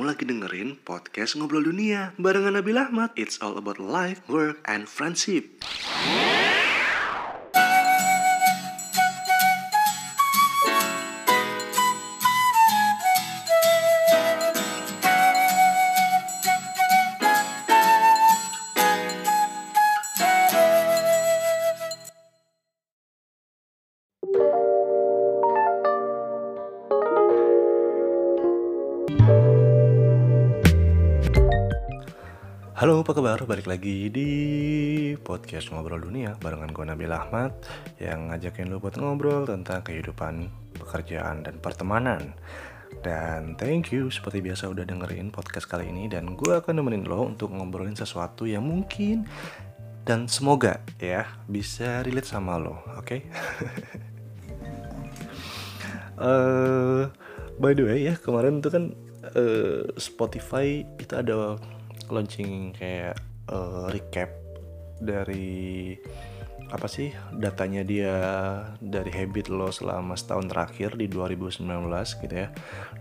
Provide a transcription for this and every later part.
Kamu lagi dengerin podcast Ngobrol Dunia barengan Nabil Ahmad. It's all about life, work, and friendship. Kabar, balik lagi di podcast Ngobrol Dunia barengan gue Nabil Ahmad Yang ngajakin lo buat ngobrol tentang kehidupan, pekerjaan, dan pertemanan Dan thank you seperti biasa udah dengerin podcast kali ini Dan gue akan nemenin lo untuk ngobrolin sesuatu yang mungkin dan semoga ya bisa relate sama lo, oke? Okay? uh, by the way ya kemarin tuh kan uh, Spotify itu ada launching kayak uh, recap dari apa sih datanya dia dari habit lo selama setahun terakhir di 2019 gitu ya.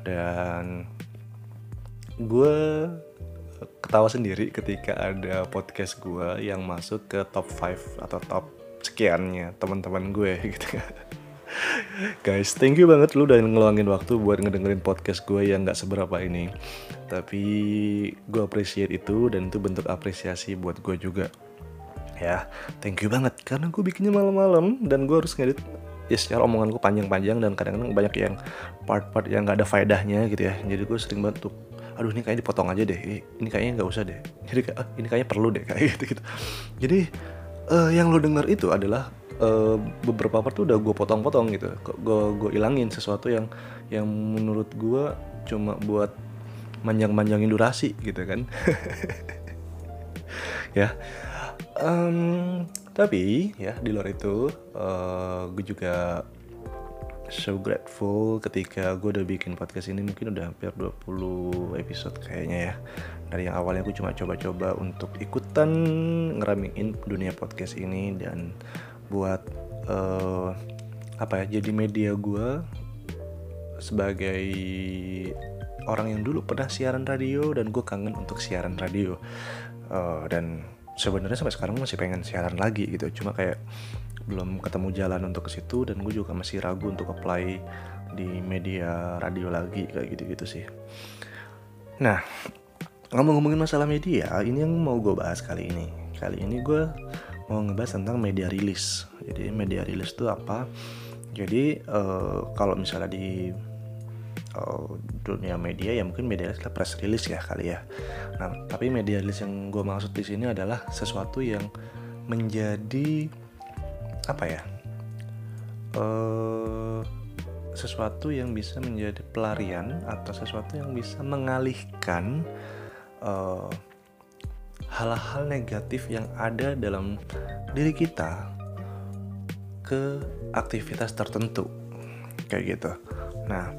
Dan gue ketawa sendiri ketika ada podcast gue yang masuk ke top 5 atau top sekiannya teman-teman gue gitu Guys, thank you banget lu udah ngeluangin waktu buat ngedengerin podcast gue yang gak seberapa ini. Tapi gue appreciate itu dan itu bentuk apresiasi buat gue juga. Ya, thank you banget karena gue bikinnya malam-malam dan gue harus ngedit ya secara omongan gue panjang-panjang dan kadang-kadang banyak yang part-part yang gak ada faedahnya gitu ya. Jadi gue sering banget tuh aduh ini kayaknya dipotong aja deh ini kayaknya nggak usah deh jadi ah, ini kayaknya perlu deh kayak gitu gitu jadi uh, yang lo denger itu adalah uh, beberapa part tuh udah gue potong-potong gitu. Gue gue ilangin sesuatu yang yang menurut gue cuma buat manjang-manjangin durasi gitu kan. Ya. Um, tapi ya di luar itu uh, eh, gue juga so grateful ketika gue udah bikin podcast ini mungkin udah hampir 20 episode kayaknya ya. Dari yang awalnya gue cuma coba-coba untuk ikutan ngeramein dunia podcast ini dan buat uh, apa ya jadi media gue sebagai orang yang dulu pernah siaran radio dan gue kangen untuk siaran radio. Uh, dan sebenarnya sampai sekarang masih pengen siaran lagi gitu. Cuma kayak belum ketemu jalan untuk ke situ dan gue juga masih ragu untuk apply di media radio lagi kayak gitu-gitu sih. Nah ngomong-ngomongin masalah media ini yang mau gue bahas kali ini. Kali ini gue mau ngebahas tentang media rilis. Jadi media rilis itu apa? Jadi uh, kalau misalnya di uh, dunia media ya mungkin media rilis press release ya kali ya. Nah tapi media rilis yang gue maksud di sini adalah sesuatu yang menjadi apa ya? Uh, sesuatu yang bisa menjadi pelarian atau sesuatu yang bisa mengalihkan uh, hal-hal negatif yang ada dalam diri kita ke aktivitas tertentu. Kayak gitu. Nah,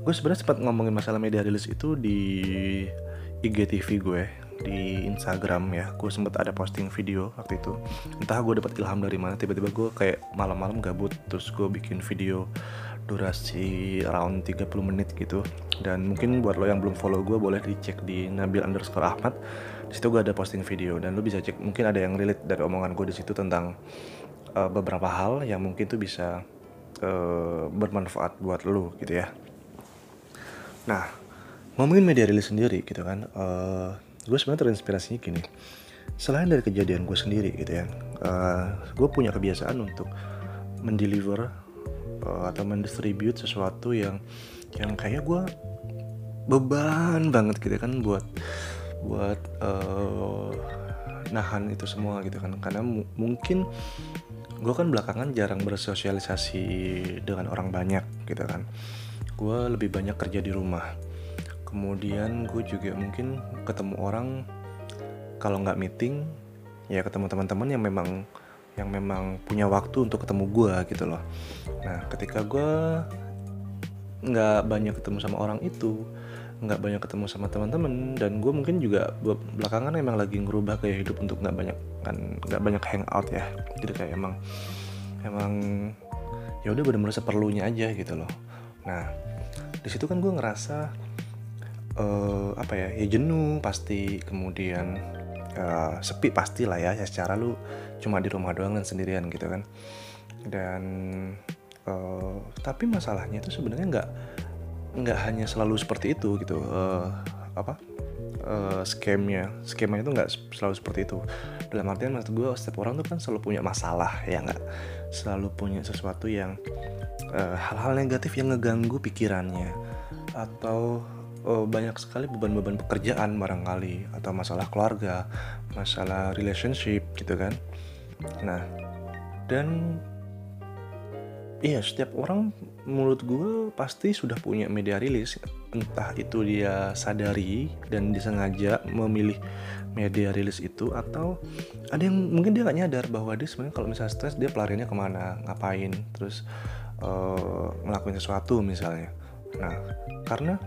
gue sebenarnya sempat ngomongin masalah media rilis itu di IGTV gue di Instagram ya. Gue sempat ada posting video waktu itu. Entah gue dapat ilham dari mana tiba-tiba gue kayak malam-malam gabut terus gue bikin video durasi around 30 menit gitu. Dan mungkin buat lo yang belum follow gue boleh dicek di Nabil underscore Ahmad. Di situ gue ada posting video dan lo bisa cek mungkin ada yang relate dari omongan gue di situ tentang uh, beberapa hal yang mungkin tuh bisa uh, bermanfaat buat lo gitu ya. Nah ngomongin media rilis sendiri gitu kan uh, gue sebenarnya terinspirasinya gini. Selain dari kejadian gue sendiri gitu ya uh, gue punya kebiasaan untuk mendeliver uh, atau mendistribute sesuatu yang yang kayak gue beban banget gitu kan buat buat uh, nahan itu semua gitu kan. Karena mungkin gue kan belakangan jarang bersosialisasi dengan orang banyak gitu kan. Gue lebih banyak kerja di rumah. Kemudian gue juga mungkin ketemu orang kalau nggak meeting ya ketemu teman-teman yang memang yang memang punya waktu untuk ketemu gue gitu loh. Nah ketika gue nggak banyak ketemu sama orang itu nggak banyak ketemu sama teman-teman dan gue mungkin juga belakangan emang lagi ngerubah kayak hidup untuk nggak banyak kan nggak banyak hangout ya. Jadi kayak emang emang ya udah benar-benar seperlunya aja gitu loh. Nah di situ kan gue ngerasa uh, apa ya ya jenuh pasti. Kemudian uh, sepi pasti lah ya, ya secara lu cuma di rumah doang dan sendirian gitu kan. Dan uh, tapi masalahnya itu sebenarnya nggak nggak hanya selalu seperti itu gitu uh, apa uh, scamnya. Skemanya itu nggak selalu seperti itu. Dalam artian maksud gue setiap orang tuh kan selalu punya masalah ya nggak? Selalu punya sesuatu yang hal-hal uh, negatif yang ngeganggu pikirannya. Atau uh, banyak sekali beban-beban pekerjaan barangkali atau masalah keluarga masalah relationship gitu kan. Nah dan iya setiap orang menurut gue pasti sudah punya media rilis. Entah itu dia sadari dan disengaja memilih media rilis itu atau ada yang mungkin dia gak nyadar bahwa dia sebenarnya kalau misalnya stres dia pelariannya ke mana ngapain terus uh, ngelakuin sesuatu misalnya. Nah karena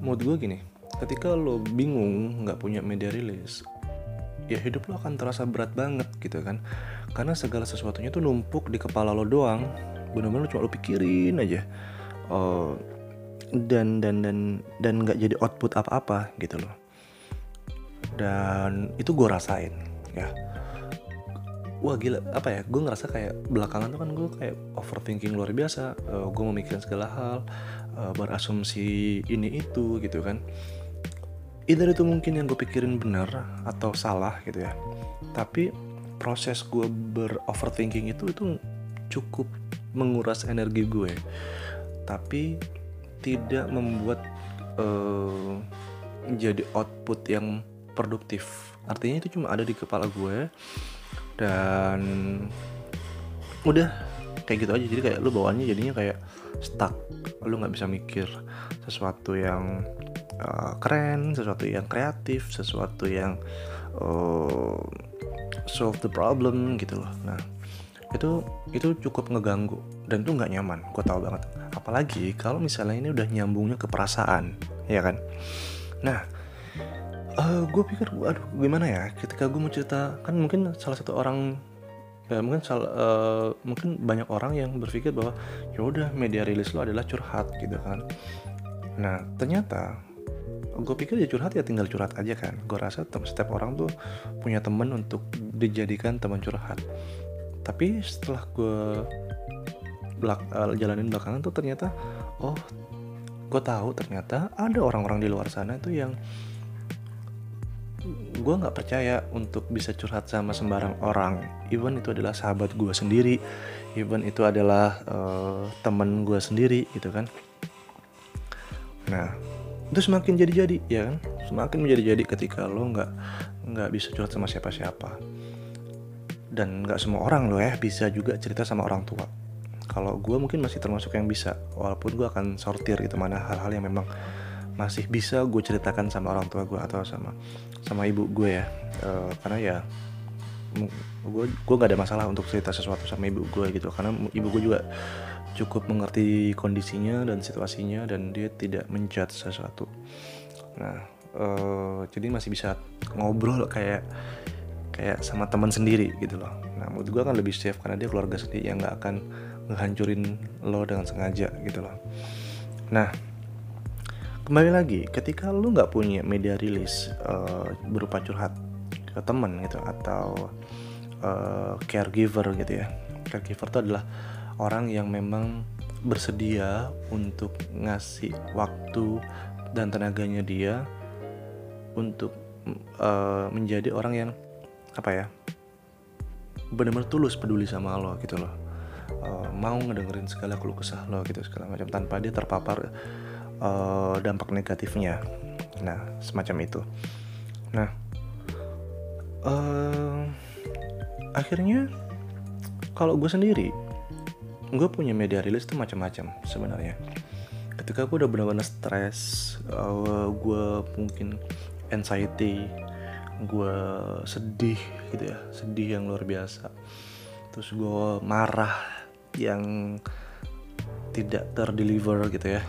menurut gue gini ketika lo bingung nggak punya media rilis ya hidup lo akan terasa berat banget gitu kan. Karena segala sesuatunya tuh numpuk di kepala lo doang. Benar-benar cuma lo pikirin aja. Uh, dan dan dan dan nggak jadi output apa-apa gitu loh dan itu gue rasain ya wah gila. Apa ya? Gue ngerasa kayak belakangan tuh kan gue kayak overthinking luar biasa. Uh, gue memikirkan segala hal uh, berasumsi ini itu gitu kan. Either itu mungkin yang gue pikirin benar atau salah gitu ya. Tapi proses gue beroverthinking itu itu cukup menguras energi gue tapi tidak membuat uh, jadi output yang produktif. Artinya itu cuma ada di kepala gue dan udah kayak gitu aja. Jadi kayak lu bawaannya jadinya kayak stuck. Lu nggak bisa mikir sesuatu yang uh, keren sesuatu yang kreatif sesuatu yang uh, solve the problem gitu loh. Nah itu itu cukup ngeganggu dan tuh nggak nyaman. Gue tahu banget. Apalagi kalau misalnya ini udah nyambungnya ke perasaan ya kan? Nah uh, eh, gue pikir aduh gimana ya ketika gue mau cerita kan mungkin salah satu orang ya mungkin sal, uh, mungkin banyak orang yang berpikir bahwa ya udah media rilis lo adalah curhat gitu kan. Nah ternyata gue pikir ya curhat ya tinggal curhat aja kan. Gue rasa setiap orang tuh punya temen untuk dijadikan teman curhat. Tapi setelah gue belak uh, jalanin belakangan tuh ternyata oh gue tahu ternyata ada orang-orang di luar sana itu yang gue nggak percaya untuk bisa curhat sama sembarang orang. Even itu adalah sahabat gue sendiri. Even itu adalah uh, temen gue sendiri gitu kan. Nah itu semakin jadi-jadi ya kan? Semakin menjadi-jadi ketika lo nggak nggak bisa curhat sama siapa-siapa. Dan nggak semua orang lo ya bisa juga cerita sama orang tua. Kalau gue mungkin masih termasuk yang bisa walaupun gue akan sortir gitu mana hal-hal yang memang masih bisa gue ceritakan sama orang tua gue atau sama sama ibu gue ya. Uh, karena ya gue gue gak ada masalah untuk cerita sesuatu sama ibu gue gitu. Karena ibu gue juga cukup mengerti kondisinya dan situasinya dan dia tidak menjudge sesuatu. Nah uh, jadi masih bisa ngobrol kayak kayak sama teman sendiri gitu loh. Nah menurut gue kan lebih safe karena dia keluarga sendiri yang nggak akan ngehancurin lo dengan sengaja gitu loh. Nah kembali lagi ketika lo nggak punya media rilis uh, berupa curhat ke temen gitu atau uh, caregiver gitu ya. Caregiver itu adalah orang yang memang bersedia untuk ngasih waktu dan tenaganya dia untuk uh, menjadi orang yang apa ya benar-benar tulus peduli sama lo gitu loh. Uh, mau ngedengerin segala keluh kesah lo gitu segala macam tanpa dia terpapar uh, dampak negatifnya. Nah semacam itu. Nah uh, akhirnya kalau gue sendiri gue punya media rilis tuh macam-macam sebenarnya. Ketika gue udah benar-benar stres uh, gue mungkin anxiety gue sedih gitu ya sedih yang luar biasa. Terus gue marah yang tidak terdeliver gitu ya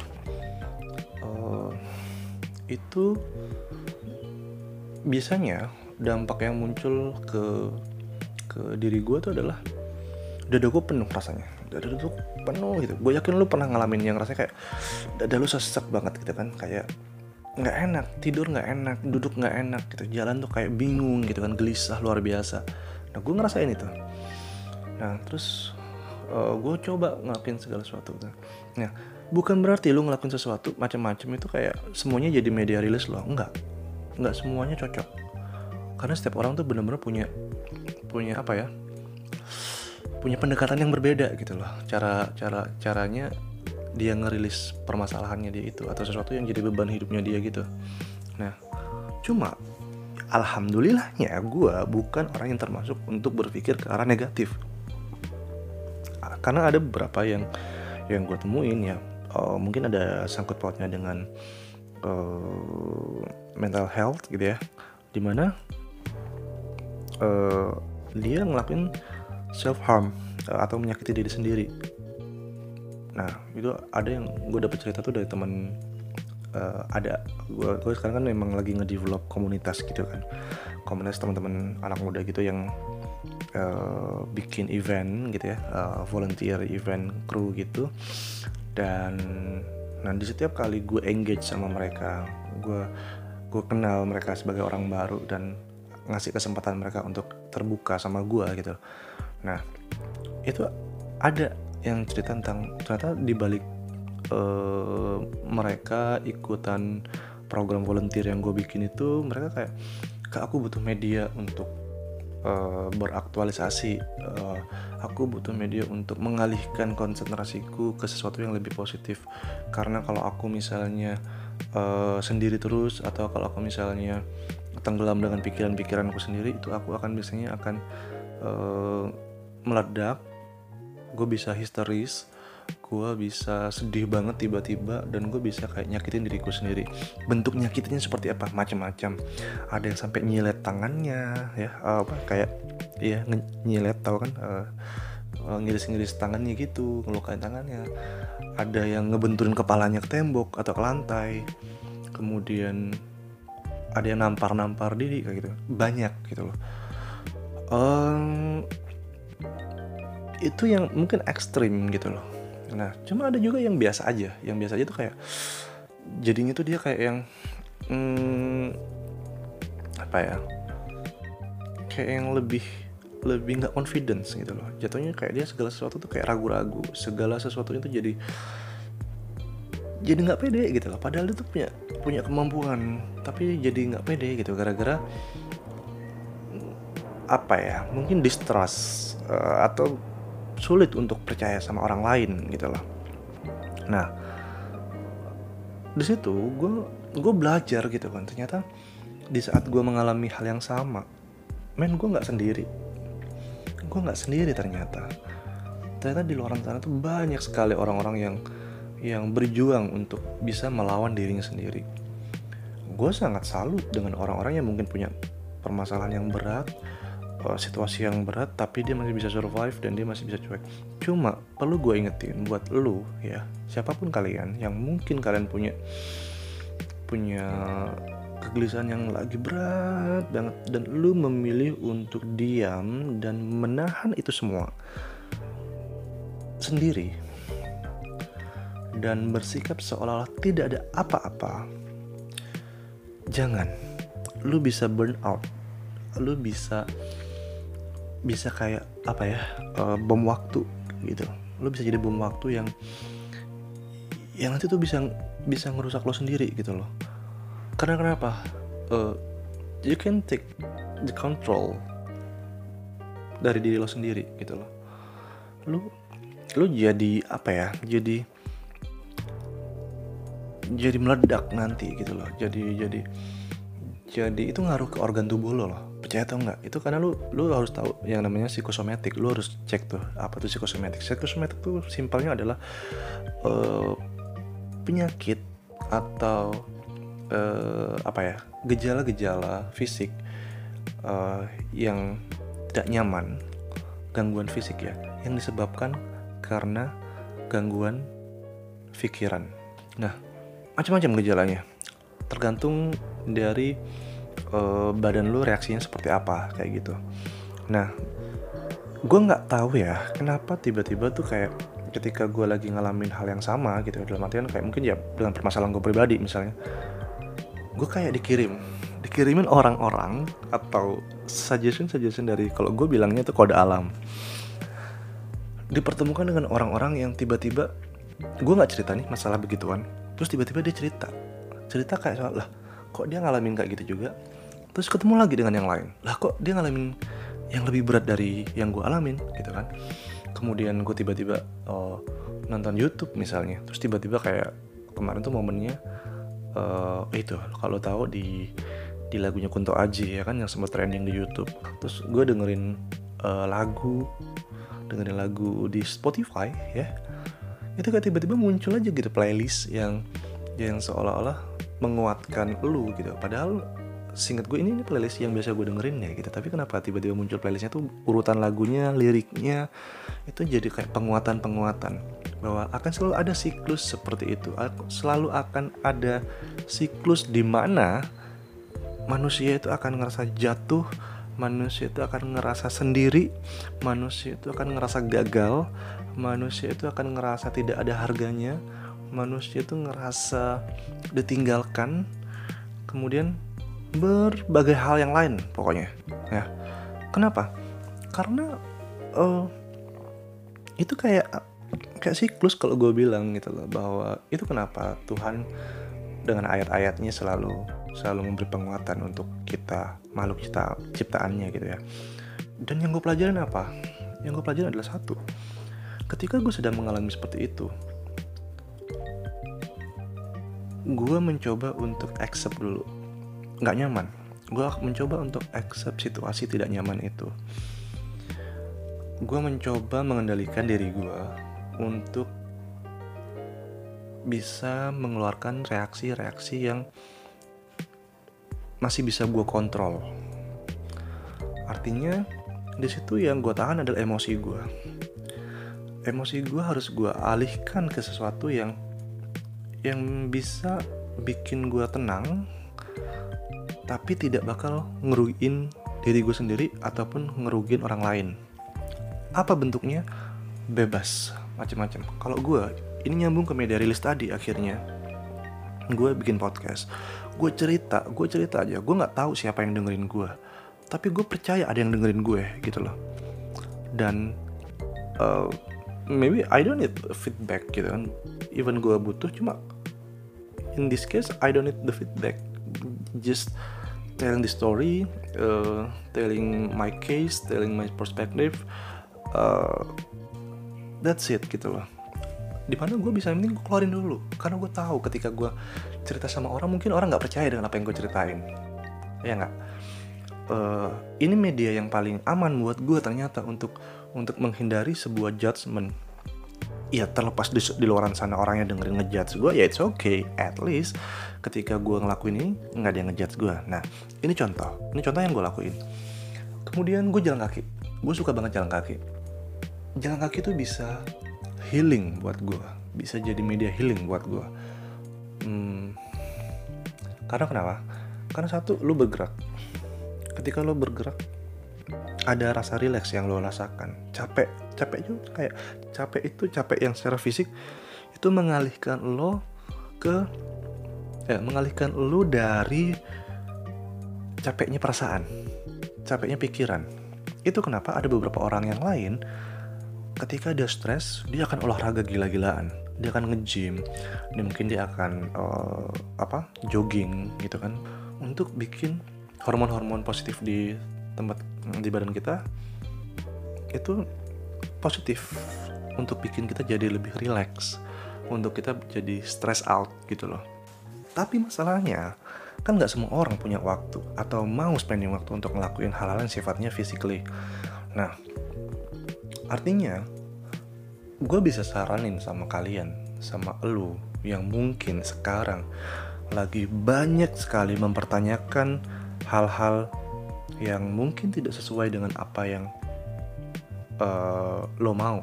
itu biasanya dampak yang muncul ke ke diri gue tuh adalah dada gue penuh rasanya. Dada tuh penuh gitu. Gue yakin lu pernah ngalamin yang rasanya kayak dada lu sesek banget gitu kan. Kayak nggak enak tidur nggak enak duduk nggak enak gitu. Jalan tuh kayak bingung gitu kan gelisah luar biasa. Nah gue ngerasain itu. Nah terus uh, gue coba ngelakuin segala sesuatu tuh nah bukan berarti lu ngelakuin sesuatu macam-macam itu kayak semuanya jadi media rilis lo enggak. Nggak semuanya cocok. Karena setiap orang tuh bener-bener punya punya apa ya punya pendekatan yang berbeda gitu loh. Cara cara caranya dia ngerilis permasalahannya dia itu atau sesuatu yang jadi beban hidupnya dia gitu. Nah cuma alhamdulillahnya gue bukan orang yang termasuk untuk berpikir ke arah negatif. Karena ada beberapa yang yang gue temuin ya uh, mungkin ada sangkut pautnya dengan uh, mental health gitu ya. Di mana uh, dia ngelakuin self harm uh, atau menyakiti diri sendiri. Nah itu ada yang gue dapet cerita tuh dari teman uh, ada gue gue sekarang kan memang lagi ngedevelop komunitas gitu kan. Komunitas teman-teman anak muda gitu yang uh, bikin event gitu ya uh, volunteer event crew gitu dan nah di setiap kali gue engage sama mereka gue gue kenal mereka sebagai orang baru dan ngasih kesempatan mereka untuk terbuka sama gue gitu. Nah itu ada yang cerita tentang ternyata di balik uh, mereka ikutan program volunteer yang gue bikin itu mereka kayak kak aku butuh media untuk uh, beraktualisasi uh, aku butuh media untuk mengalihkan konsentrasiku ke sesuatu yang lebih positif. Karena kalau aku misalnya uh, sendiri terus atau kalau aku misalnya tenggelam dengan pikiran-pikiranku sendiri itu aku akan biasanya akan meledak gue bisa histeris gue bisa sedih banget tiba-tiba dan gue bisa kayak nyakitin diriku sendiri. Bentuk nyakitinnya seperti apa? Macam-macam. Ada yang sampai nyilet tangannya ya apa kayak iya nyilet tau kan uh, ngiris-ngiris tangannya gitu ngelukain tangannya. Ada yang ngebenturin kepalanya ke tembok atau ke lantai. Kemudian ada yang nampar-nampar diri kayak gitu. Banyak gitu loh. Um, itu yang mungkin ekstrim gitu loh nah cuma ada juga yang biasa aja. Yang biasa aja tuh kayak jadinya tuh dia kayak yang hmm, apa ya? Kayak yang lebih lebih nggak confidence gitu loh. Jatuhnya kayak dia segala sesuatu tuh kayak ragu-ragu. Segala sesuatu itu jadi jadi nggak pede gitu loh. Padahal dia tuh punya punya kemampuan tapi jadi nggak pede gitu. Gara-gara apa ya? Mungkin distrust uh, atau sulit untuk percaya sama orang lain gitu loh. Nah di situ gue gue belajar gitu kan. Ternyata di saat gue mengalami hal yang sama men gue nggak sendiri. Gue nggak sendiri ternyata. Ternyata di luar sana tuh banyak sekali orang-orang yang yang berjuang untuk bisa melawan dirinya sendiri. Gue sangat salut dengan orang-orang yang mungkin punya permasalahan yang berat uh, situasi yang berat tapi dia masih bisa survive dan dia masih bisa cuek. Cuma perlu gue ingetin buat lu ya siapa pun kalian yang mungkin kalian punya punya kegelisahan yang lagi berat banget dan lu memilih untuk diam dan menahan itu semua sendiri dan bersikap seolah-olah tidak ada apa-apa jangan. Lu bisa burn out. Lu bisa bisa kayak apa ya uh, bom waktu gitu. Lo bisa jadi bom waktu yang yang nanti tuh bisa bisa ngerusak lo sendiri gitu loh. Karena kenapa? Uh, you can take the control dari diri lo sendiri gitu loh. Lo lo jadi apa ya jadi jadi meledak nanti gitu loh. Jadi jadi jadi itu ngaruh ke organ tubuh lo loh percaya atau enggak. Itu karena lu lu harus tahu yang namanya psikosomatik. Lu harus cek tuh apa tuh psikosomatik. Psikosomatik tuh simpelnya adalah uh, penyakit atau uh, apa ya gejala-gejala fisik uh, yang tidak nyaman. Gangguan fisik ya yang disebabkan karena gangguan pikiran. Nah macam-macam gejalanya. Tergantung dari uh, badan lu reaksinya seperti apa kayak gitu. Nah gue nggak tahu ya kenapa tiba-tiba tuh kayak ketika gue lagi ngalamin hal yang sama gitu dalam artian kayak mungkin ya dengan permasalahan gue pribadi misalnya gue kayak dikirim dikirimin orang-orang atau suggestion suggestion dari kalau gue bilangnya itu kode alam. Dipertemukan dengan orang-orang yang tiba-tiba gue nggak cerita nih masalah begituan terus tiba-tiba dia cerita. Cerita kayak soal lah kok dia ngalamin kayak gitu juga terus ketemu lagi dengan yang lain. Lah kok dia ngalamin yang lebih berat dari yang gue alamin gitu kan? Kemudian gue tiba-tiba oh, nonton YouTube misalnya. Terus tiba-tiba kayak kemarin tuh momennya uh, itu kalau tahu di di lagunya Kunto Aji ya kan yang sempat trending di YouTube. Terus gue dengerin uh, lagu dengerin lagu di Spotify ya. Itu kayak tiba-tiba muncul aja gitu playlist yang yang seolah-olah menguatkan lu gitu. Padahal singkat gue ini, ini playlist yang biasa gue dengerin ya gitu. Tapi kenapa tiba-tiba muncul playlistnya tuh urutan lagunya liriknya itu jadi kayak penguatan-penguatan bahwa akan selalu ada siklus seperti itu. Selalu akan ada siklus di mana manusia itu akan ngerasa jatuh manusia itu akan ngerasa sendiri, manusia itu akan ngerasa gagal, manusia itu akan ngerasa tidak ada harganya, manusia itu ngerasa ditinggalkan, kemudian berbagai hal yang lain pokoknya ya. Kenapa? Karena uh, itu kayak kayak siklus kalau gue bilang gitu loh bahwa itu kenapa Tuhan dengan ayat-ayatnya selalu selalu memberi penguatan untuk kita makhluk cipta, ciptaannya gitu ya dan yang gue pelajarin apa yang gue pelajarin adalah satu ketika gue sedang mengalami seperti itu gue mencoba untuk accept dulu nggak nyaman gue mencoba untuk accept situasi tidak nyaman itu gue mencoba mengendalikan diri gue untuk bisa mengeluarkan reaksi-reaksi yang masih bisa gue kontrol. Artinya di situ yang gue tahan adalah emosi gue. Emosi gue harus gue alihkan ke sesuatu yang yang bisa bikin gue tenang, tapi tidak bakal ngerugiin diri gue sendiri ataupun ngerugiin orang lain. Apa bentuknya? Bebas, macam-macam. Kalau gue ini nyambung ke media rilis tadi akhirnya. Gue bikin podcast. Gue cerita gue cerita aja. Gue nggak tahu siapa yang dengerin gue tapi gue percaya ada yang dengerin gue gitu loh. Dan uh, maybe I don't need feedback gitu kan. Even gue butuh cuma in this case I don't need the feedback. Just telling the story uh, telling my case telling my perspective uh, that's it gitu loh. Di mana gue bisa mending gue keluarin dulu. Karena gue tahu ketika gue cerita sama orang mungkin orang nggak percaya dengan apa yang gue ceritain. Ya nggak? Uh, ini media yang paling aman buat gue ternyata untuk untuk menghindari sebuah judgement ya terlepas di, di luaran sana orang yang dengerin ngejudge gue ya it's okay. At least ketika gue ngelakuin ini nggak ada yang ngejudge gue nah ini contoh. Ini contoh yang gue lakuin. Kemudian gue jalan kaki. Gue suka banget jalan kaki. Jalan kaki tuh bisa healing buat gue bisa jadi media healing buat gue hmm, karena kenapa? Karena satu lu bergerak. Ketika lo bergerak ada rasa rileks yang lo rasakan. Capek capek juga kayak capek itu capek yang secara fisik itu mengalihkan lo ke ya mengalihkan lo dari capeknya perasaan capeknya pikiran. Itu kenapa ada beberapa orang yang lain ketika dia stres dia akan olahraga gila-gilaan. Dia akan nge-gym dia mungkin dia akan uh, apa jogging gitu kan untuk bikin hormon-hormon positif di tempat di badan kita. Itu positif untuk bikin kita jadi lebih relax untuk kita jadi stress out gitu loh. Tapi masalahnya kan nggak semua orang punya waktu atau mau spending waktu untuk ngelakuin hal-hal yang sifatnya physically. Nah Artinya, gue bisa saranin sama kalian, sama lu yang mungkin sekarang lagi banyak sekali mempertanyakan hal-hal yang mungkin tidak sesuai dengan apa yang uh, lo mau.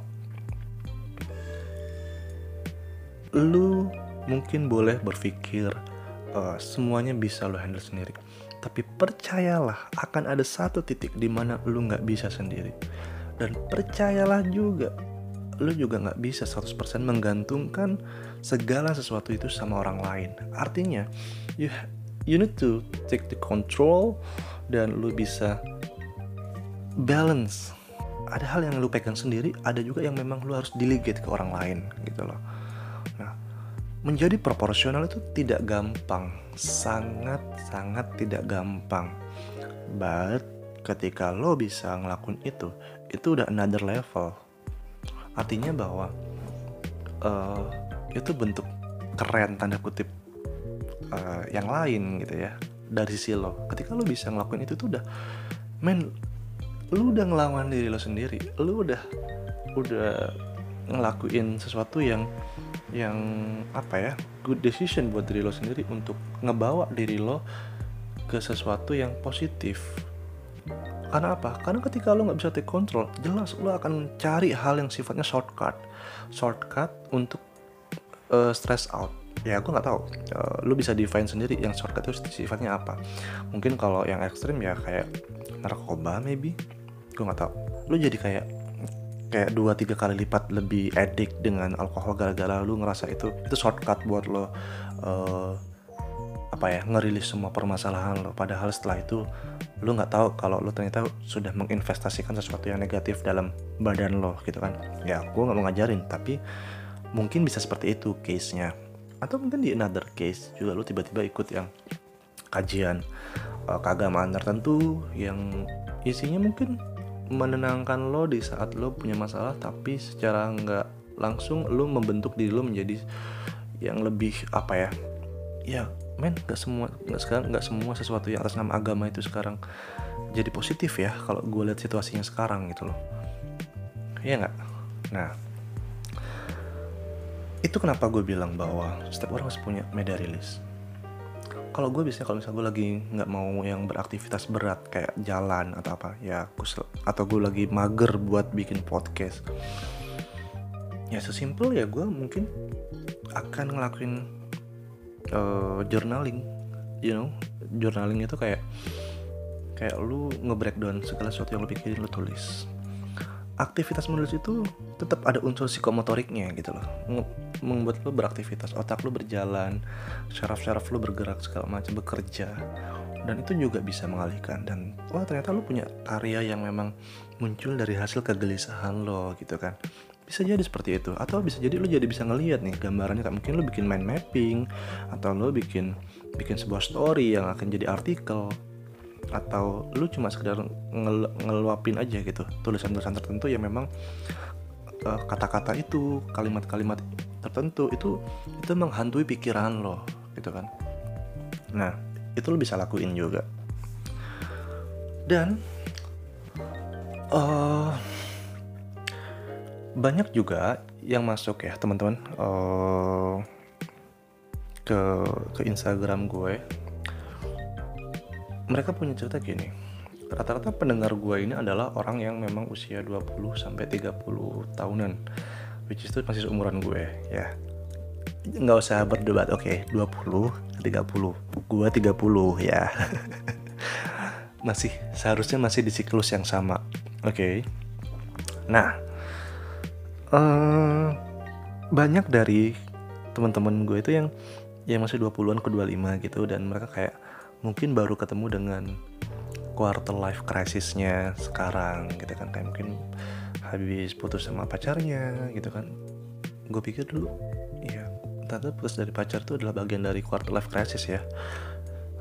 Lu mungkin boleh berpikir uh, semuanya bisa lo handle sendiri. Tapi percayalah akan ada satu titik di mana lu nggak bisa sendiri dan percayalah juga lu juga nggak bisa 100% menggantungkan segala sesuatu itu sama orang lain artinya you you need to take the control dan lu bisa balance ada hal yang lu pegang sendiri ada juga yang memang lu harus delegate ke orang lain gitu loh. Nah menjadi proporsional itu tidak gampang. Sangat sangat tidak gampang. But ketika lo bisa ngelakuin itu itu udah another level. Artinya bahwa uh, itu bentuk keren tanda kutip uh, yang lain gitu ya dari sisi lo. Ketika lo bisa ngelakuin itu tuh udah men lu udah ngelawan diri lo sendiri lu udah udah ngelakuin sesuatu yang yang apa ya good decision buat diri lo sendiri untuk ngebawa diri lo ke sesuatu yang positif karena apa? Karena ketika lo nggak bisa take control, jelas lo akan cari hal yang sifatnya shortcut, shortcut untuk uh, stress out. Ya gue nggak tahu. Uh, lo bisa define sendiri yang shortcut itu sifatnya apa. Mungkin kalau yang ekstrim ya kayak narkoba maybe gue nggak tahu. Lu jadi kayak kayak dua tiga kali lipat lebih edik dengan alkohol gara-gara lu ngerasa itu itu shortcut buat lo uh, apa ya ngerilis semua permasalahan lo. Padahal setelah itu lu nggak tahu kalau lu ternyata sudah menginvestasikan sesuatu yang negatif dalam badan lo gitu kan. Ya gue nggak mau ngajarin tapi mungkin bisa seperti itu case nya atau mungkin di another case juga lu tiba-tiba ikut yang kajian uh, keagamaan tertentu yang isinya mungkin menenangkan lo di saat lo punya masalah tapi secara nggak langsung lo membentuk diri lo menjadi yang lebih apa ya ya men nggak semua nggak sekarang nggak semua sesuatu yang atas nama agama itu sekarang jadi positif ya kalau gue lihat situasinya sekarang gitu loh. Ya nggak? Nah itu kenapa gue bilang bahwa setiap orang harus punya media rilis. Kalau gue biasanya kalau misalnya gue lagi nggak mau yang beraktivitas berat kayak jalan atau apa ya aku atau gue lagi mager buat bikin podcast? Ya sesimpel ya gue mungkin akan ngelakuin uh, journaling you know? Journaling itu kayak kayak lu nge-breakdown segala sesuatu yang lu pikirin lu tulis. Aktivitas menulis itu tetap ada unsur psikomotoriknya gitu loh. Membuat lo beraktivitas otak lo berjalan syaraf-syaraf lo bergerak segala macam bekerja dan itu juga bisa mengalihkan. Dan wah ternyata lo punya karya yang memang muncul dari hasil kegelisahan lo gitu kan. Bisa jadi seperti itu. Atau bisa jadi lo jadi bisa ngelihat nih gambarannya kayak mungkin lo bikin mind mapping atau lo bikin bikin sebuah story yang akan jadi artikel atau lu cuma sekedar ngel ngeluapin aja gitu tulisan-tulisan tertentu yang memang eh, kata-kata itu kalimat-kalimat tertentu itu itu menghantui pikiran lo gitu kan. Nah itu lo bisa lakuin juga. Dan uh, banyak juga yang masuk ya teman-teman uh, ke ke Instagram gue. Mereka punya cerita gini rata-rata pendengar gue ini adalah orang yang memang usia 20 sampai 30 tahunan which is itu masih seumuran gue ya. Nggak usah berdebat oke okay, 20 30 gue 30 ya. Masih seharusnya masih di siklus yang sama. Oke. Okay. nah uh, banyak dari teman-teman gue itu yang yang masih 20-an ke 25 gitu dan mereka kayak mungkin baru ketemu dengan quarter life crisisnya sekarang gitu kan. Kayak mungkin habis putus sama pacarnya gitu kan. Gue pikir dulu ternyata putus dari pacar itu adalah bagian dari quarter life crisis ya.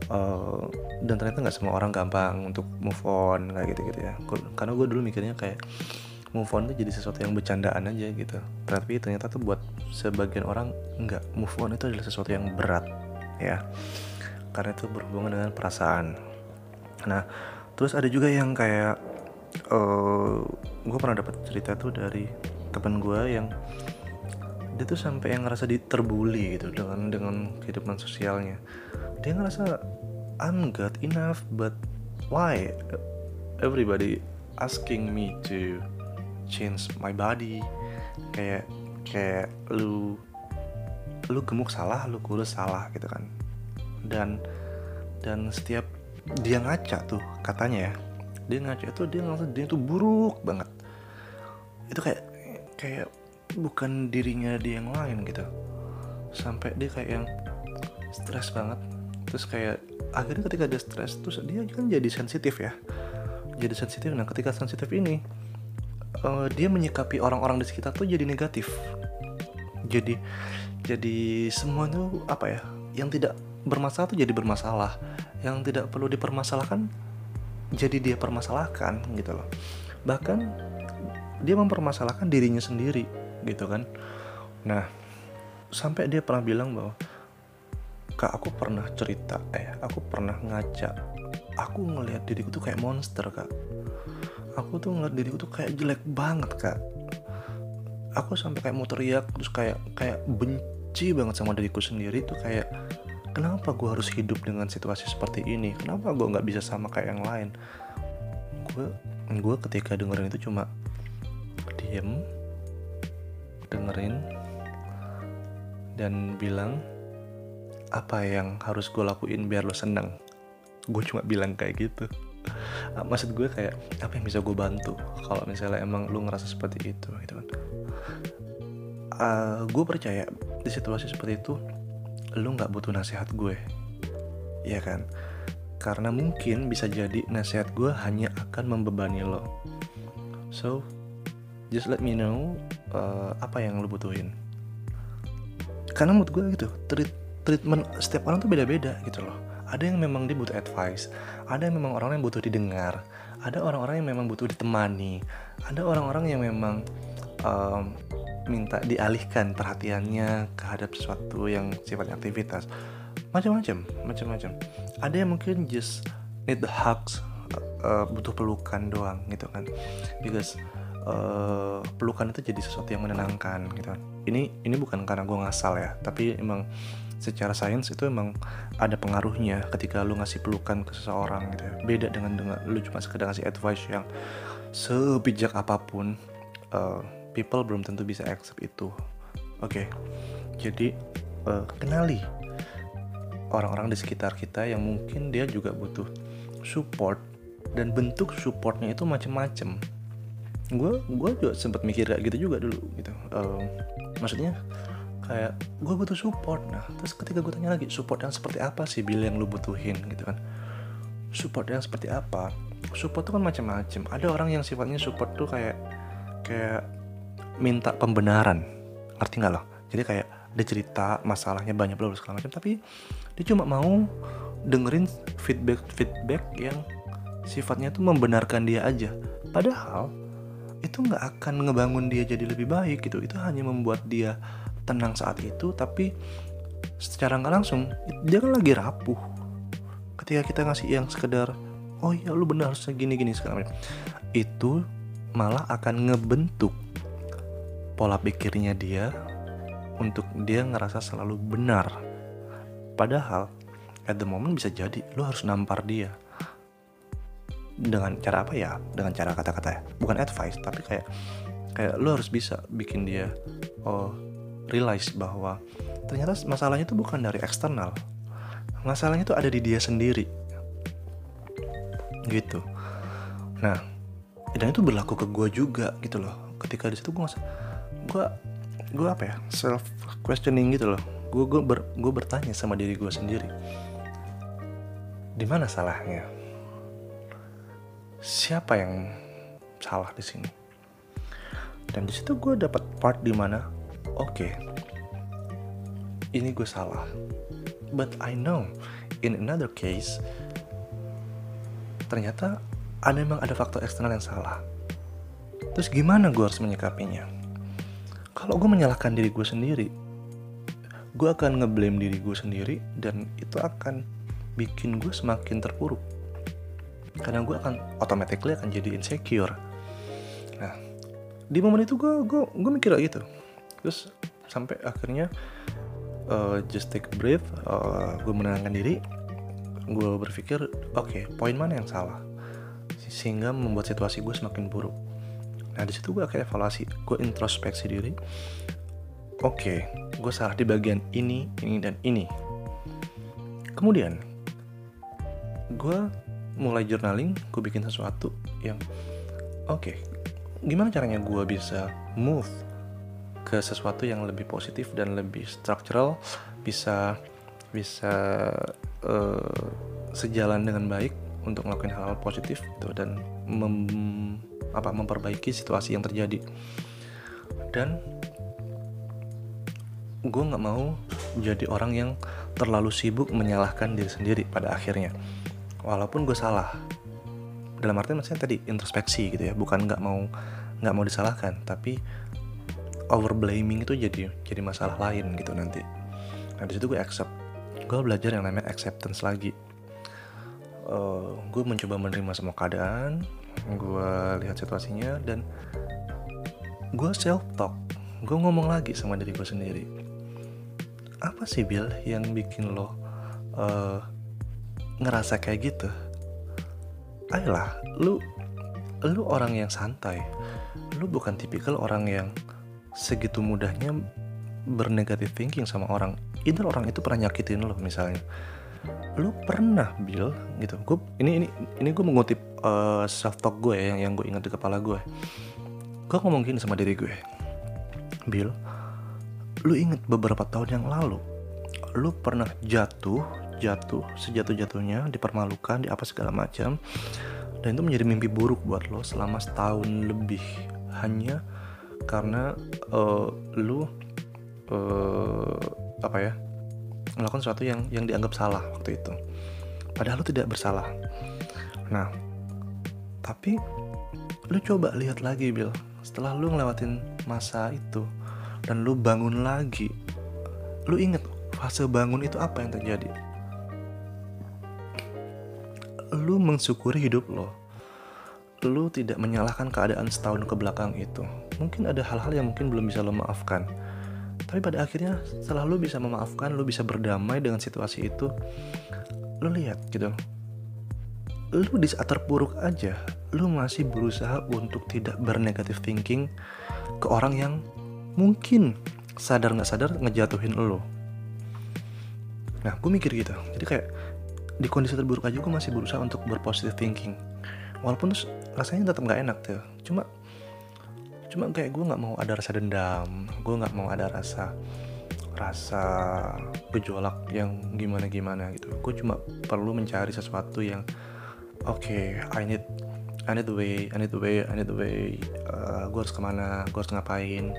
Uh, dan ternyata nggak semua orang gampang untuk move on kayak gitu gitu ya karena gue dulu mikirnya kayak move on itu jadi sesuatu yang bercandaan aja gitu. Tapi ternyata tuh buat sebagian orang nggak move on itu adalah sesuatu yang berat ya. Karena itu berhubungan dengan perasaan. Nah terus ada juga yang kayak uh, eh, gue pernah dapat cerita tuh dari teman gue yang dia tuh sampai yang ngerasa diterbuli gitu dengan dengan kehidupan sosialnya. Dia ngerasa I'm good enough but why? Everybody asking me to change my body. Kayak kayak lu lu gemuk salah lu kurus salah gitu kan. Dan dan setiap dia ngaca tuh katanya ya dia ngaca itu dia ngerasa dia tuh buruk banget. Itu kayak kayak bukan dirinya dia yang lain gitu. Sampai dia kayak yang stres banget. Terus kayak akhirnya ketika dia stres terus dia kan jadi sensitif ya. Jadi sensitif. Nah ketika sensitif ini uh, dia menyikapi orang-orang di sekitar tuh jadi negatif. Jadi jadi semua apa ya yang tidak bermasalah tuh jadi bermasalah. Yang tidak perlu dipermasalahkan jadi dia permasalahkan gitu loh. Bahkan dia mempermasalahkan dirinya sendiri gitu kan. Nah sampai dia pernah bilang bahwa kak aku pernah cerita eh aku pernah ngaca aku ngelihat diriku tuh kayak monster kak. Aku tuh ngeliat diriku tuh kayak jelek banget kak. Aku sampai kayak mau teriak terus kayak kayak benci banget sama diriku sendiri tuh kayak kenapa gue harus hidup dengan situasi seperti ini? Kenapa gue nggak bisa sama kayak yang lain? Gue gue ketika dengerin itu cuma diem dengerin dan bilang apa yang harus gue lakuin biar lo seneng. Gue cuma bilang kayak gitu. Maksud gue kayak apa yang bisa gue bantu kalau misalnya emang lu ngerasa seperti itu gitu kan? Uh, gue percaya di situasi seperti itu lu nggak butuh nasihat gue. Ya kan? Karena mungkin bisa jadi nasihat gue hanya akan membebani lo. So just let me know uh, apa yang lo butuhin? Karena menurut gue gitu treat, treatment setiap orang tuh beda-beda gitu loh. Ada yang memang dia butuh advice ada yang memang orang yang butuh didengar ada orang-orang yang memang butuh ditemani ada orang-orang yang memang um, minta dialihkan perhatiannya kehadap sesuatu yang sifatnya aktivitas. Macam-macam macam-macam. Ada yang mungkin just need the hugs uh, butuh pelukan doang gitu kan. Because uh, pelukan itu jadi sesuatu yang menenangkan gitu. Ini ini bukan karena gue ngasal ya tapi emang secara sains itu emang ada pengaruhnya ketika lu ngasih pelukan ke seseorang gitu ya. Beda dengan dengan lu cuma sekedar ngasih advice yang sebijak apa pun uh, people belum tentu bisa accept itu. Oke okay. jadi uh, kenali orang-orang di sekitar kita yang mungkin dia juga butuh support dan bentuk supportnya itu macem-macem gue gue juga sempat mikir kayak gitu juga dulu gitu. Um, maksudnya kayak gue butuh support. Nah terus ketika gue tanya lagi support yang seperti apa sih Bill yang lu butuhin gitu kan? Support yang seperti apa? Support tuh kan macam-macam. Ada orang yang sifatnya support tuh kayak kayak minta pembenaran. Ngerti nggak loh jadi kayak dia cerita masalahnya banyak belum segala macam. Tapi dia cuma mau dengerin feedback feedback yang sifatnya tuh membenarkan dia aja. Padahal itu nggak akan ngebangun dia jadi lebih baik gitu. Itu hanya membuat dia tenang saat itu tapi secara nggak langsung dia kan lagi rapuh. Ketika kita ngasih yang sekedar oh ya lu benar harusnya gini gini macam itu malah akan ngebentuk pola pikirnya dia untuk dia ngerasa selalu benar. Padahal at the moment bisa jadi lo harus nampar dia dengan cara apa ya? Dengan cara kata-kata ya. Bukan advice tapi kayak kayak lo harus bisa bikin dia oh realize bahwa ternyata masalahnya itu bukan dari eksternal. Masalahnya itu ada di dia sendiri. Gitu. Nah, dan itu berlaku ke gue juga gitu loh. Ketika di situ gue gue gue apa ya self questioning gitu loh gue gue ber, bertanya sama diri gue sendiri di mana salahnya siapa yang salah di sini? Dan di situ gue dapat part di mana oke okay, ini gue salah. But I know in another case ternyata ada memang ada faktor eksternal yang salah. Terus gimana gue harus menyikapinya? Kalau gue menyalahkan diri gue sendiri gue akan ngeblame diri gue sendiri dan itu akan bikin gue semakin terpuruk karena gue akan automatically akan jadi insecure. Nah di momen itu gue gue gue mikir gitu. Terus sampai akhirnya uh, just take a breath uh, gue menenangkan diri. Gue berpikir oke okay, poin mana yang salah? Sehingga membuat situasi gue semakin buruk. Nah di situ gue kayak evaluasi gue introspeksi diri. Oke okay, gue salah di bagian ini ini dan ini. Kemudian gue mulai journaling gue bikin sesuatu yang oke okay, gimana caranya gue bisa move ke sesuatu yang lebih positif dan lebih structural bisa bisa uh, sejalan dengan baik untuk melakukan hal-hal positif gitu dan mem, apa memperbaiki situasi yang terjadi. Dan gue nggak mau jadi orang yang terlalu sibuk menyalahkan diri sendiri pada akhirnya walaupun gue salah. Dalam arti maksudnya tadi introspeksi gitu ya. Bukan nggak mau nggak mau disalahkan tapi over blaming itu jadi jadi masalah lain gitu nanti. Nah di situ gue accept. Gue belajar yang namanya acceptance lagi. Uh, gue mencoba menerima semua keadaan gue lihat situasinya dan gue self talk gue ngomong lagi sama diri gue sendiri. Apa sih Bill yang bikin lo uh, ngerasa kayak gitu. Ayolah lu lu orang yang santai. Lu bukan tipikal orang yang segitu mudahnya bernegatif thinking sama orang. Either orang itu pernah nyakitin lo misalnya. Lu pernah Bill gitu. Gue ini ini ini gue mengutip uh, eh, self talk gue ya, yang yang gue ingat di kepala gue gue ngomong gini sama diri gue Bill lu inget beberapa tahun yang lalu lu pernah jatuh jatuh sejatuh-jatuhnya dipermalukan di apa segala macam. Dan itu menjadi mimpi buruk buat lo selama setahun lebih. Hanya karena uh, lu uh, apa ya melakukan sesuatu yang yang dianggap salah waktu itu. Padahal lu tidak bersalah. Nah tapi lu coba lihat lagi Bill setelah lu ngelewatin masa itu dan lu bangun lagi lu inget fase bangun itu apa yang terjadi lu mensyukuri hidup lo. Lu tidak menyalahkan keadaan setahun ke belakang itu. Mungkin ada hal-hal yang mungkin belum bisa lo maafkan. Tapi pada akhirnya setelah lu bisa memaafkan lu bisa berdamai dengan situasi itu lu lihat gitu. Lu di saat terpuruk aja lu masih berusaha untuk tidak bernegatif thinking ke orang yang mungkin sadar nggak sadar ngejatuhin lo nah gue mikir gitu. Jadi kayak di kondisi terburuk aja gue masih berusaha untuk berpositive thinking. Walaupun terus rasanya tetap nggak enak tuh. Cuma cuma kayak gue nggak mau ada rasa dendam gue nggak mau ada rasa rasa gejolak yang gimana gimana gitu. Gue cuma perlu mencari sesuatu yang oke okay, I need I need the way I need the way I need the way uh, gue harus ke mana gue harus ngapain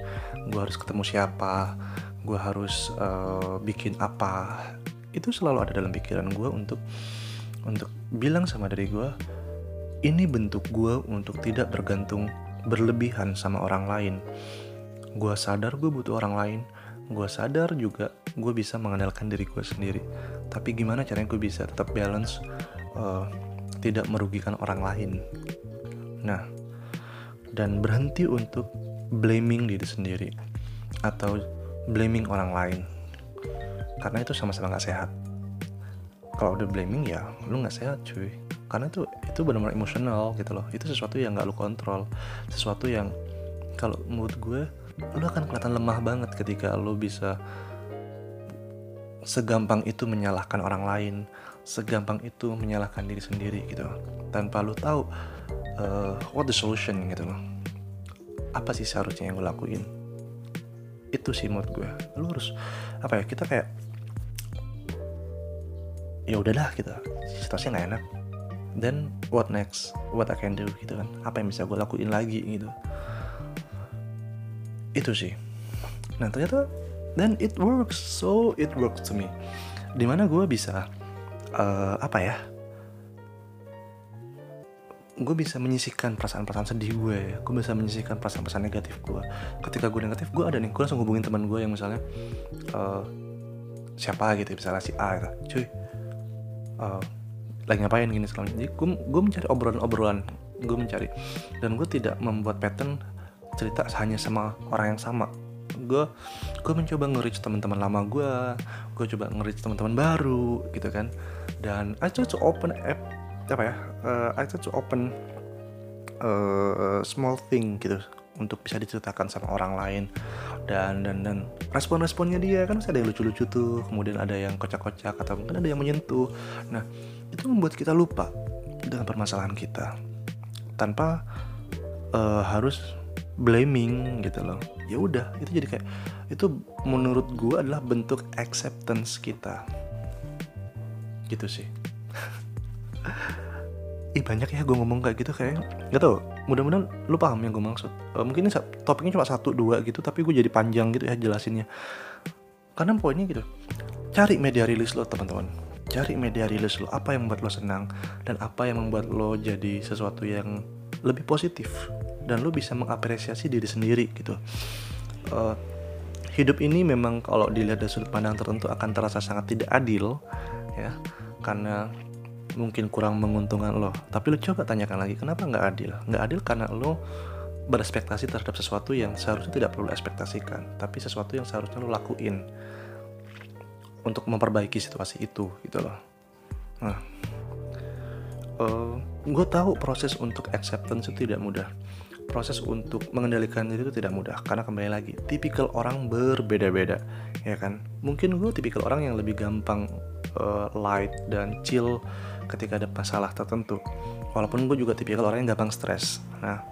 gue harus ketemu siapa gue harus uh, bikin apa itu selalu ada dalam pikiran gue untuk untuk bilang sama diri gue ini bentuk gue untuk tidak bergantung berlebihan sama orang lain. Gue sadar gue butuh orang lain. Gue sadar juga gue bisa mengandalkan diri gue sendiri. Tapi gimana caranya gue bisa tetap balance uh, tidak merugikan orang lain? Nah dan berhenti untuk blaming diri sendiri atau blaming orang lain karena itu sama-sama nggak sehat. Kalau udah blaming ya lu nggak sehat cuy. Karena itu itu benar-benar emosional gitu loh. Itu sesuatu yang nggak lu kontrol. Sesuatu yang kalau menurut gue lu akan kelihatan lemah banget ketika lu bisa segampang itu menyalahkan orang lain segampang itu menyalahkan diri sendiri gitu. Tanpa lu tahu uh, what the solution gitu loh. Apa sih seharusnya yang gue lakuin? Itu sih menurut gue. Lu harus apa ya kita kayak ya udahlah gitu. Situasinya nggak enak. Then what next? What I can do gitu kan. Apa yang bisa gue lakuin lagi gitu. Itu sih. Nah ternyata then it works. So it works to me. Di mana gue bisa uh, apa ya? Gue bisa menyisihkan perasaan-perasaan sedih gue gue bisa menyisihkan perasaan-perasaan negatif gue ketika gue negatif gue ada nih. Gue langsung hubungin teman gue yang misalnya uh, siapa gitu misalnya si A gitu. Cuy uh, lagi ngapain gini sekarang jadi gue gue mencari obrolan-obrolan gue mencari. Dan gue tidak membuat pattern cerita hanya sama orang yang sama. Gue gue mencoba nge-reach teman-teman lama gue gue coba nge-reach teman-teman baru gitu kan. Dan I try to open app apa ya uh, I try to open uh, small thing gitu untuk bisa diceritakan sama orang lain. Dan dan dan respon-responnya dia kan ada yang lucu-lucu tuh. Kemudian ada yang kocak-kocak atau mungkin ada yang menyentuh. Nah itu membuat kita lupa dengan permasalahan kita. Tanpa uh, harus blaming gitu loh. Ya udah itu jadi kayak itu menurut gue adalah bentuk acceptance kita. Gitu sih ih banyak ya gue ngomong kayak gitu kayak nggak tau mudah-mudahan lu paham yang gue maksud. Uh, mungkin ini topiknya cuma satu dua gitu tapi gue jadi panjang gitu ya jelasinnya. Karena poinnya gitu cari media rilis lo teman-teman. Cari media rilis lo apa yang membuat lo senang dan apa yang membuat lo jadi sesuatu yang lebih positif dan lo bisa mengapresiasi diri sendiri gitu. Uh, hidup ini memang kalau dilihat dari sudut pandang tertentu akan terasa sangat tidak adil ya. Karena mungkin kurang menguntungkan lo. Tapi lo coba tanyakan lagi kenapa nggak adil? Nggak adil karena lo berespektasi terhadap sesuatu yang seharusnya tidak perlu ekspektasikan tapi sesuatu yang seharusnya lo lakuin untuk memperbaiki situasi itu gitu loh. Nah uh, eh, gue tahu proses untuk acceptance itu tidak mudah. Proses untuk mengendalikan itu tidak mudah karena kembali lagi tipikal orang berbeda-beda ya kan? Mungkin gue tipikal orang yang lebih gampang uh, light dan chill ketika ada masalah tertentu. Walaupun gue juga tipikal orang yang gampang stres. Nah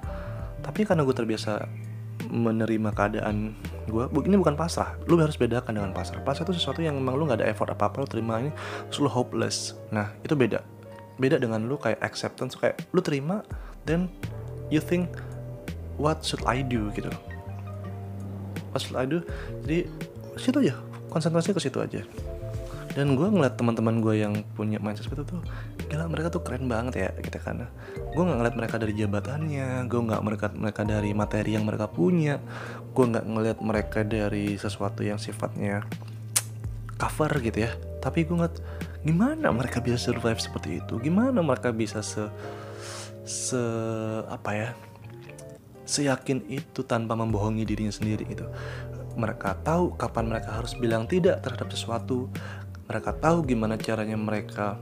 tapi karena gue terbiasa menerima keadaan gue ini bukan pasrah. Lu harus bedakan dengan pasrah. Pasrah itu sesuatu yang memang lu nggak ada effort apa apa lu terima ini terus lu hopeless. Nah itu beda. Beda dengan lu kayak acceptance kayak lu terima then you think what should I do? gitu. What should I do? Jadi situ aja. Konsentrasi ke situ aja dan gue ngeliat teman-teman gue yang punya mindset seperti itu tuh gila mereka tuh keren banget ya gitu kan. Gue nggak ngeliat mereka dari jabatannya gue nggak ngeliat mereka dari materi yang mereka punya gue nggak ngeliat mereka dari sesuatu yang sifatnya cover gitu ya. Tapi gue ngeliat gimana mereka bisa survive seperti itu? Gimana mereka bisa se se apa ya seyakin itu tanpa membohongi dirinya sendiri itu mereka tahu kapan mereka harus bilang tidak terhadap sesuatu mereka tahu gimana caranya mereka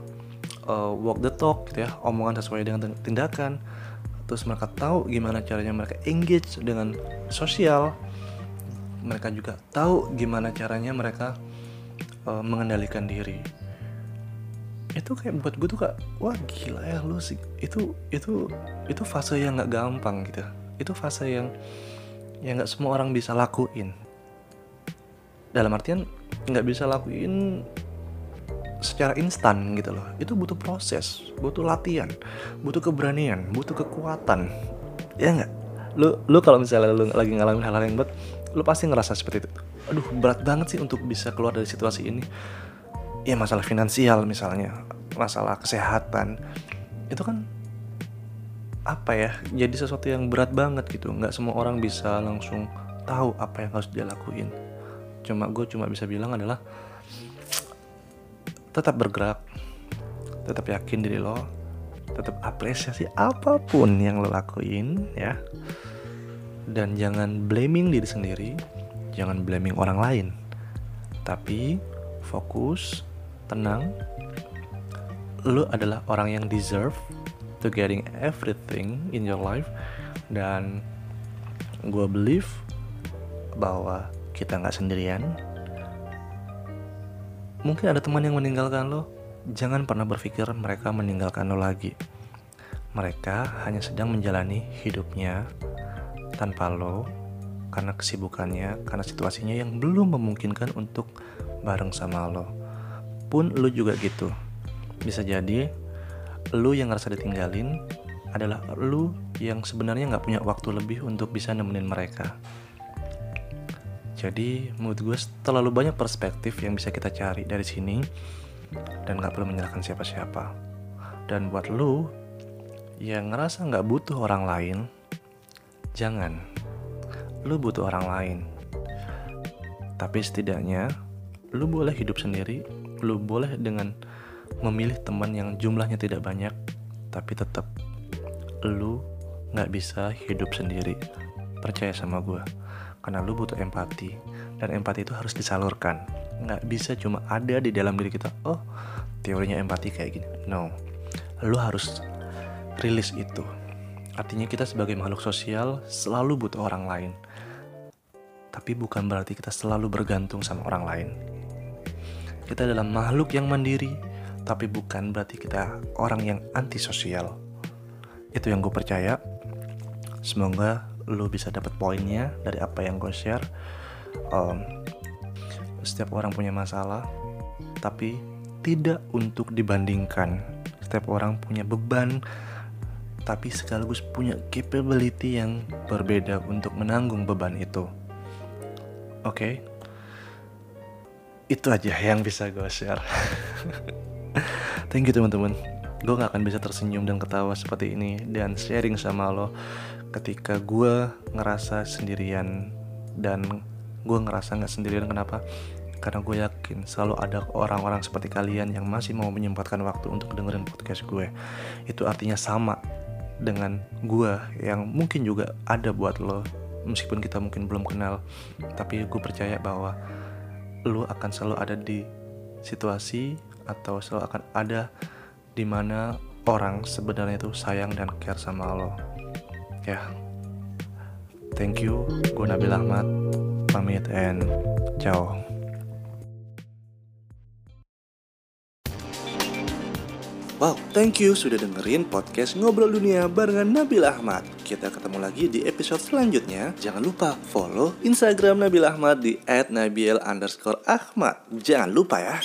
uh, walk the talk gitu ya omongan sesuai dengan tindakan. Terus mereka tahu gimana caranya mereka engage dengan sosial. Mereka juga tahu gimana caranya mereka uh, mengendalikan diri. Itu kayak buat gue tuh kak wah gila ya lu sih. Itu itu itu fase yang nggak gampang gitu itu fase yang yang nggak semua orang bisa lakuin. Dalam artian nggak bisa lakuin secara instan gitu loh. Itu butuh proses butuh latihan butuh keberanian butuh kekuatan. Ya nggak? Lu lu kalau misalnya lu lagi ngalamin hal-hal yang berat lu pasti ngerasa seperti itu. Aduh berat banget sih untuk bisa keluar dari situasi ini. Ya masalah finansial misalnya masalah kesehatan. Itu kan apa ya jadi sesuatu yang berat banget gitu. Nggak semua orang bisa langsung tahu apa yang harus dia lakuin. Cuma gue cuma bisa bilang adalah tetap bergerak. Tetap yakin diri lo. Tetap apresiasi apa pun yang lo lakuin ya. Dan jangan blaming diri sendiri. Jangan blaming orang lain. Tapi fokus tenang. Lo adalah orang yang deserve to getting everything in your life. Dan gue believe bahwa kita nggak sendirian Mungkin ada teman yang meninggalkan lo, jangan pernah berpikir mereka meninggalkan lo lagi. Mereka hanya sedang menjalani hidupnya tanpa lo karena kesibukannya, karena situasinya yang belum memungkinkan untuk bareng sama lo. Pun lo juga gitu. Bisa jadi lo yang ngerasa ditinggalin adalah lo yang sebenarnya nggak punya waktu lebih untuk bisa nemenin mereka. Jadi menurut gue terlalu banyak perspektif yang bisa kita cari dari sini dan gak perlu menyalahkan siapa-siapa. Dan buat lu yang ngerasa gak butuh orang lain, jangan. Lu butuh orang lain. Tapi setidaknya lu boleh hidup sendiri, lu boleh dengan memilih teman yang jumlahnya tidak banyak, tapi tetap lu gak bisa hidup sendiri. Percaya sama gue karena lu butuh empati dan empati itu harus disalurkan. Nggak bisa cuma ada di dalam diri kita oh teorinya empati kayak gini. No. Lu harus rilis itu. Artinya kita sebagai makhluk sosial selalu butuh orang lain. Tapi bukan berarti kita selalu bergantung sama orang lain. Kita adalah makhluk yang mandiri tapi bukan berarti kita orang yang antisosial. Itu yang gue percaya. Semoga lu bisa dapat poinnya dari apa yang gue share um, setiap orang punya masalah tapi tidak untuk dibandingkan. Setiap orang punya beban, tapi sekaligus punya capability yang berbeda untuk menanggung beban itu. Oke, okay? itu aja yang bisa gue share. Thank you teman-teman. Gue gak akan bisa tersenyum dan ketawa seperti ini dan sharing sama lo ketika gue ngerasa sendirian dan gue ngerasa gak sendirian kenapa? karena gue yakin selalu ada orang-orang seperti kalian yang masih mau menyempatkan waktu untuk dengerin podcast gue itu artinya sama dengan gue yang mungkin juga ada buat lo meskipun kita mungkin belum kenal. Tapi gue percaya bahwa lo akan selalu ada di situasi atau selalu akan ada di mana orang sebenarnya itu sayang dan care sama lo ya thank you gue Nabil Ahmad pamit and ciao Wow, thank you sudah dengerin podcast Ngobrol Dunia barengan Nabil Ahmad. Kita ketemu lagi di episode selanjutnya. Jangan lupa follow Instagram Nabil Ahmad di @nabil_ahmad. Jangan lupa ya.